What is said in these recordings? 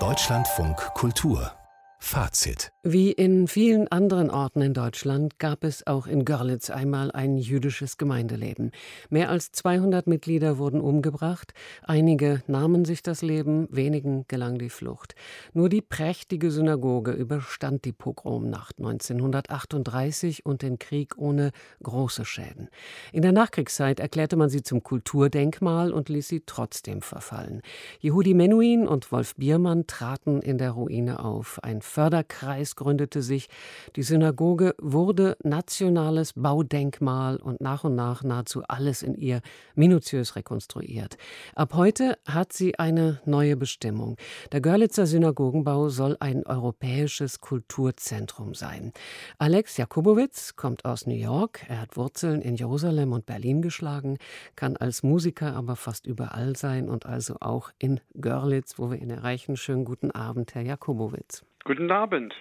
Deutschlandfunk Kultur Fazit. Wie in vielen anderen Orten in Deutschland gab es auch in Görlitz einmal ein jüdisches Gemeindeleben. Mehr als 200 Mitglieder wurden umgebracht, einige nahmen sich das Leben, wenigen gelang die Flucht. Nur die prächtige Synagoge überstand die Pogromnacht 1938 und den Krieg ohne große Schäden. In der Nachkriegszeit erklärte man sie zum Kulturdenkmal und ließ sie trotzdem verfallen. Yehudi Menuhin und Wolf Biermann traten in der Ruine auf. Ein Förderkreis gründete sich. Die Synagoge wurde nationales Baudenkmal und nach und nach nahezu alles in ihr minutiös rekonstruiert. Ab heute hat sie eine neue Bestimmung. Der Görlitzer Synagogenbau soll ein europäisches Kulturzentrum sein. Alex Jakubowitz kommt aus New York. Er hat Wurzeln in Jerusalem und Berlin geschlagen, kann als Musiker aber fast überall sein und also auch in Görlitz, wo wir ihn erreichen. Schönen guten Abend, Herr Jakubowitz. Guten Abend.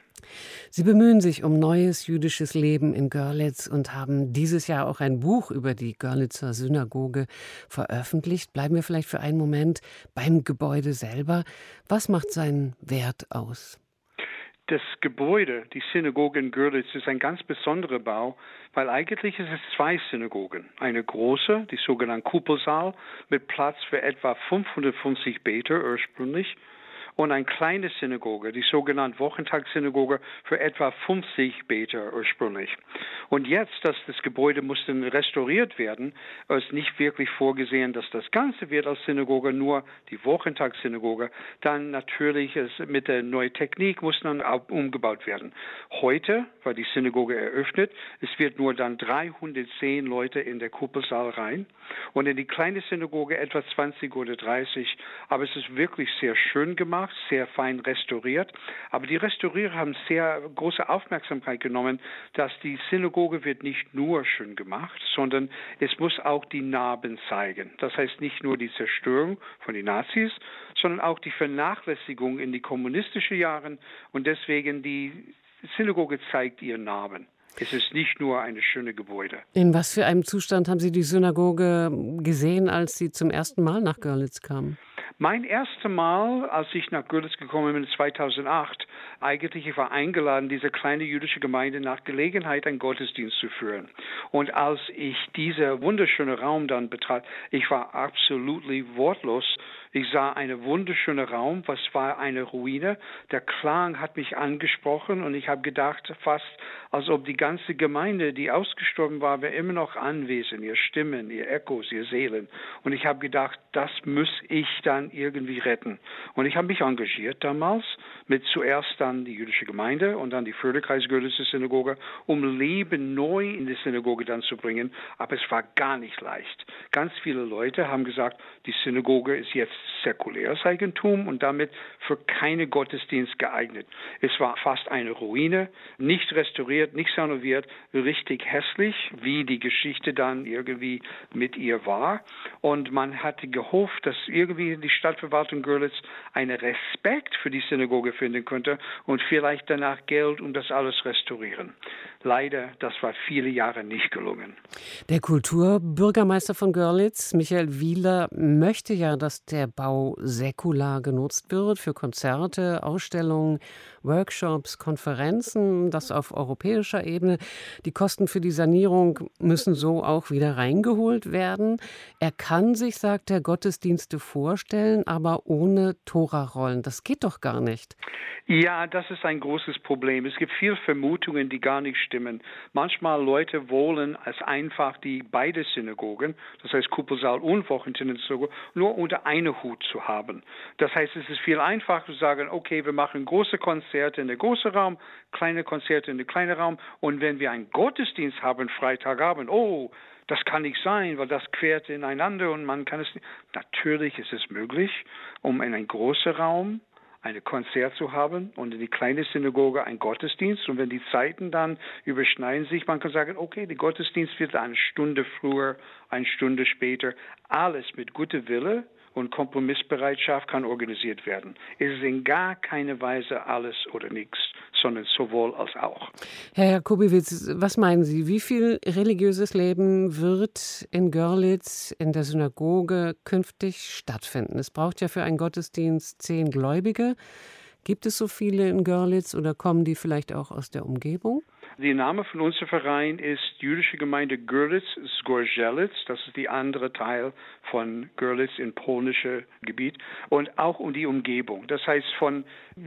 Sie bemühen sich um neues jüdisches Leben in Görlitz und haben dieses Jahr auch ein Buch über die Görlitzer Synagoge veröffentlicht. Bleiben wir vielleicht für einen Moment beim Gebäude selber. Was macht seinen Wert aus? Das Gebäude, die Synagoge in Görlitz, ist ein ganz besonderer Bau, weil eigentlich ist es zwei Synagogen. Eine große, die sogenannte Kuppelsaal, mit Platz für etwa 550 Beter ursprünglich und eine kleine Synagoge, die sogenannte Wochentagssynagoge, für etwa 50 Beter ursprünglich. Und jetzt, dass das Gebäude musste restauriert werden, ist nicht wirklich vorgesehen, dass das Ganze wird als Synagoge, nur die Wochentagssynagoge. Dann natürlich ist mit der neuen Technik muss dann umgebaut werden. Heute war die Synagoge eröffnet. Es wird nur dann 310 Leute in der Kuppelsaal rein und in die kleine Synagoge etwa 20 oder 30. Aber es ist wirklich sehr schön gemacht gemacht, sehr fein restauriert. Aber die Restaurierer haben sehr große Aufmerksamkeit genommen, dass die Synagoge wird nicht nur schön gemacht, sondern es muss auch die Narben zeigen. Das heißt nicht nur die Zerstörung von den Nazis, sondern auch die Vernachlässigung in die kommunistischen Jahren und deswegen die Synagoge zeigt ihren Narben. Es ist nicht nur eine schöne Gebäude. In was für einem Zustand haben Sie die Synagoge gesehen, als Sie zum ersten Mal nach Görlitz kamen? Mein erstes Mal, als ich nach Görlitz gekommen bin, 2008, eigentlich ich war eingeladen, diese kleine jüdische Gemeinde nach Gelegenheit einen Gottesdienst zu führen. Und als ich dieser wunderschöne Raum dann betrat, ich war absolut wortlos. Ich sah einen wunderschönen Raum, was war eine Ruine. Der Klang hat mich angesprochen und ich habe gedacht, fast als ob die ganze Gemeinde, die ausgestorben war, wäre immer noch anwesend, ihr Stimmen, ihr Echos, ihr Seelen. Und ich habe gedacht, das muss ich dann irgendwie retten. Und ich habe mich engagiert damals mit zuerst dann die jüdische Gemeinde und dann die Förderkreis-Görlitzer Synagoge, um Leben neu in die Synagoge dann zu bringen. Aber es war gar nicht leicht. Ganz viele Leute haben gesagt, die Synagoge ist jetzt säkuläres Eigentum und damit für keine Gottesdienst geeignet. Es war fast eine Ruine, nicht restauriert, nicht saniert, richtig hässlich, wie die Geschichte dann irgendwie mit ihr war. Und man hatte gehofft, dass irgendwie die Stadtverwaltung Görlitz einen Respekt für die Synagoge finden könnte und vielleicht danach Geld, um das alles restaurieren. Leider, das war viele Jahre nicht gelungen. Der Kulturbürgermeister von Görlitz, Michael Wieler, möchte ja, dass der Bau säkular genutzt wird für Konzerte, Ausstellungen, Workshops, Konferenzen, das auf europäischer Ebene. Die Kosten für die Sanierung müssen so auch wieder reingeholt werden. Er kann sich, sagt er, Gottesdienste vorstellen, aber ohne Tora-Rollen. Das geht doch gar nicht. Ja, das ist ein großes Problem. Es gibt viele Vermutungen, die gar nicht stimmen. Manchmal Leute wollen als einfach die beide Synagogen, das heißt Kuppelsaal und Wochensynagoge, nur unter einem Hut zu haben. Das heißt, es ist viel einfacher zu sagen, okay, wir machen große Konzerte in der großen Raum, kleine Konzerte in der kleinen Raum und wenn wir einen Gottesdienst haben Freitagabend, oh, das kann nicht sein, weil das quert ineinander und man kann es nicht. Natürlich ist es möglich, um in einen großen Raum ein Konzert zu haben und in die kleine Synagoge ein Gottesdienst. Und wenn die Zeiten dann überschneiden sich, man kann sagen, okay, der Gottesdienst wird eine Stunde früher, eine Stunde später. Alles mit guter Wille und Kompromissbereitschaft kann organisiert werden. Es ist in gar keiner Weise alles oder nichts, sondern sowohl als auch. Herr Jakobowitz, was meinen Sie, wie viel religiöses Leben wird in Görlitz in der Synagoge künftig stattfinden? Es braucht ja für einen Gottesdienst zehn Gläubige. Gibt es so viele in Görlitz oder kommen die vielleicht auch aus der Umgebung? Der Name von unserem Verein ist Jüdische Gemeinde Görlitz Skorzelitz. Das ist die andere Teil von Görlitz im polnischen Gebiet und auch um die Umgebung. Das heißt von,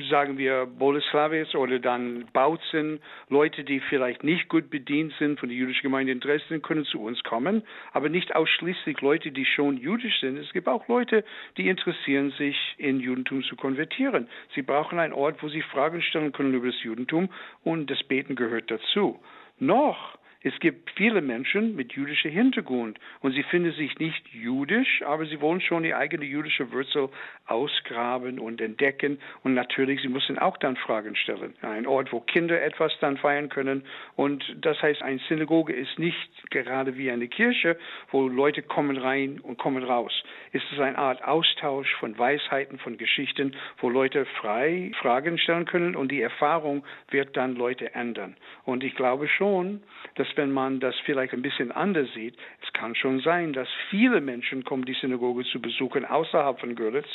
sagen wir, Boleslawiec oder dann Bautzen, Leute, die vielleicht nicht gut bedient sind von der jüdischen Gemeinde in Dresden, können zu uns kommen, aber nicht ausschließlich Leute, die schon jüdisch sind. Es gibt auch Leute, die interessieren sich, in Judentum zu konvertieren. Sie brauchen einen Ort, wo sie Fragen stellen können über das Judentum und das Beten gehört dazu dazu. Noch es gibt viele Menschen mit jüdischem Hintergrund und sie finden sich nicht jüdisch, aber sie wollen schon die eigene jüdische Wurzel ausgraben und entdecken. Und natürlich, sie müssen auch dann Fragen stellen. Ein Ort, wo Kinder etwas dann feiern können. Und das heißt, eine Synagoge ist nicht gerade wie eine Kirche, wo Leute kommen rein und kommen raus. Es ist eine Art Austausch von Weisheiten, von Geschichten, wo Leute frei Fragen stellen können und die Erfahrung wird dann Leute ändern. Und ich glaube schon, dass wenn man das vielleicht ein bisschen anders sieht, es kann schon sein, dass viele Menschen kommen, die Synagoge zu besuchen außerhalb von Görlitz,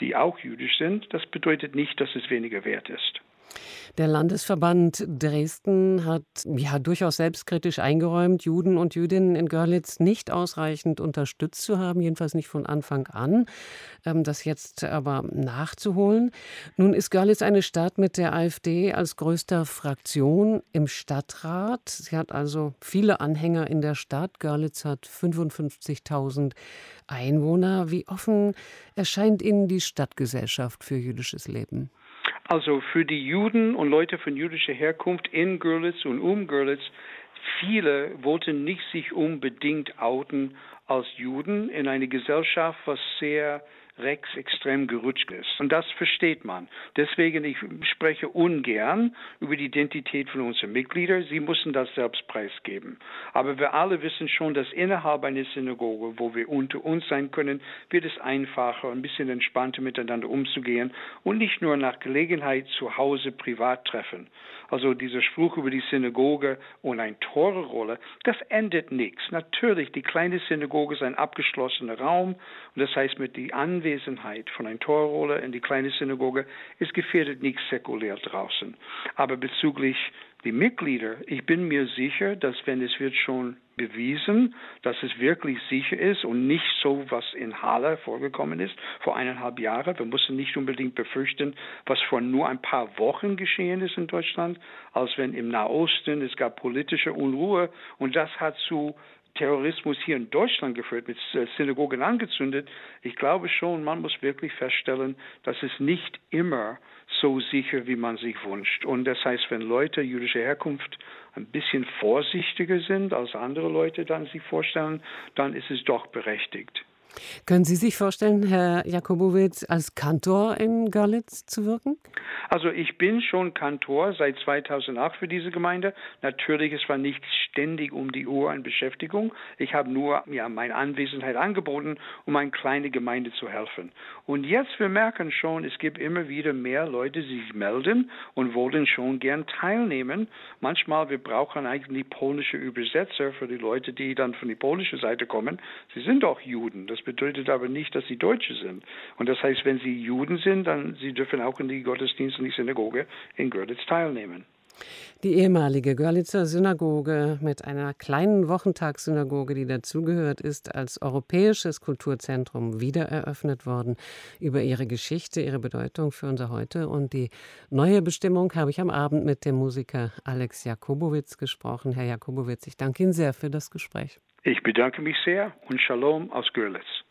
die auch jüdisch sind. Das bedeutet nicht, dass es weniger wert ist. Der Landesverband Dresden hat ja durchaus selbstkritisch eingeräumt, Juden und Jüdinnen in Görlitz nicht ausreichend unterstützt zu haben, jedenfalls nicht von Anfang an. Ähm, das jetzt aber nachzuholen. Nun ist Görlitz eine Stadt mit der AfD als größter Fraktion im Stadtrat. Sie hat also viele Anhänger in der Stadt. Görlitz hat 55.000 Einwohner. Wie offen erscheint Ihnen die Stadtgesellschaft für jüdisches Leben? Also für die Juden und Leute von jüdischer Herkunft in Görlitz und um Görlitz, viele wollten nicht sich unbedingt outen als Juden in eine Gesellschaft, was sehr rechtsextrem gerutscht ist. Und das versteht man. Deswegen, ich spreche ungern über die Identität von unseren Mitgliedern. Sie müssen das selbst preisgeben. Aber wir alle wissen schon, dass innerhalb einer Synagoge, wo wir unter uns sein können, wird es einfacher, ein bisschen entspannter miteinander umzugehen und nicht nur nach Gelegenheit zu Hause privat treffen. Also dieser Spruch über die Synagoge und eine Tore-Rolle, das ändert nichts. Natürlich, die kleine Synagoge ist ein abgeschlossener Raum und das heißt mit der Anwesenheit von einer Torrolle in die kleine Synagoge ist gefährdet nicht säkulär draußen. Aber bezüglich die Mitglieder, ich bin mir sicher, dass wenn es wird schon bewiesen, dass es wirklich sicher ist und nicht so, was in Halle vorgekommen ist vor eineinhalb Jahren. Wir müssen nicht unbedingt befürchten, was vor nur ein paar Wochen geschehen ist in Deutschland, als wenn im Nahosten es gab politische Unruhe und das hat zu Terrorismus hier in Deutschland geführt, mit Synagogen angezündet. Ich glaube schon, man muss wirklich feststellen, dass es nicht immer so sicher, wie man sich wünscht. Und das heißt, wenn Leute jüdischer Herkunft ein bisschen vorsichtiger sind, als andere Leute dann sich vorstellen, dann ist es doch berechtigt. Können Sie sich vorstellen, Herr Jakobowitz, als Kantor in Görlitz zu wirken? Also ich bin schon Kantor seit 2008 für diese Gemeinde. Natürlich, es war nicht ständig um die Uhr eine Beschäftigung. Ich habe nur ja, meine Anwesenheit angeboten, um eine kleine Gemeinde zu helfen. Und jetzt, wir merken schon, es gibt immer wieder mehr Leute, die sich melden und wollen schon gern teilnehmen. Manchmal, wir brauchen eigentlich polnische Übersetzer für die Leute, die dann von der polnischen Seite kommen. Sie sind auch Juden. Das bedeutet aber nicht, dass sie Deutsche sind. Und das heißt, wenn sie Juden sind, dann sie dürfen auch in die Gottesdienste und die Synagoge in Görlitz teilnehmen. Die ehemalige Görlitzer Synagoge mit einer kleinen Wochentagssynagoge, die dazugehört, ist als europäisches Kulturzentrum wiedereröffnet worden. Über ihre Geschichte, ihre Bedeutung für unser Heute und die neue Bestimmung habe ich am Abend mit dem Musiker Alex Jakobowitz gesprochen. Herr Jakobowitz, ich danke Ihnen sehr für das Gespräch. Ich bedanke mich sehr und Shalom aus Görlitz.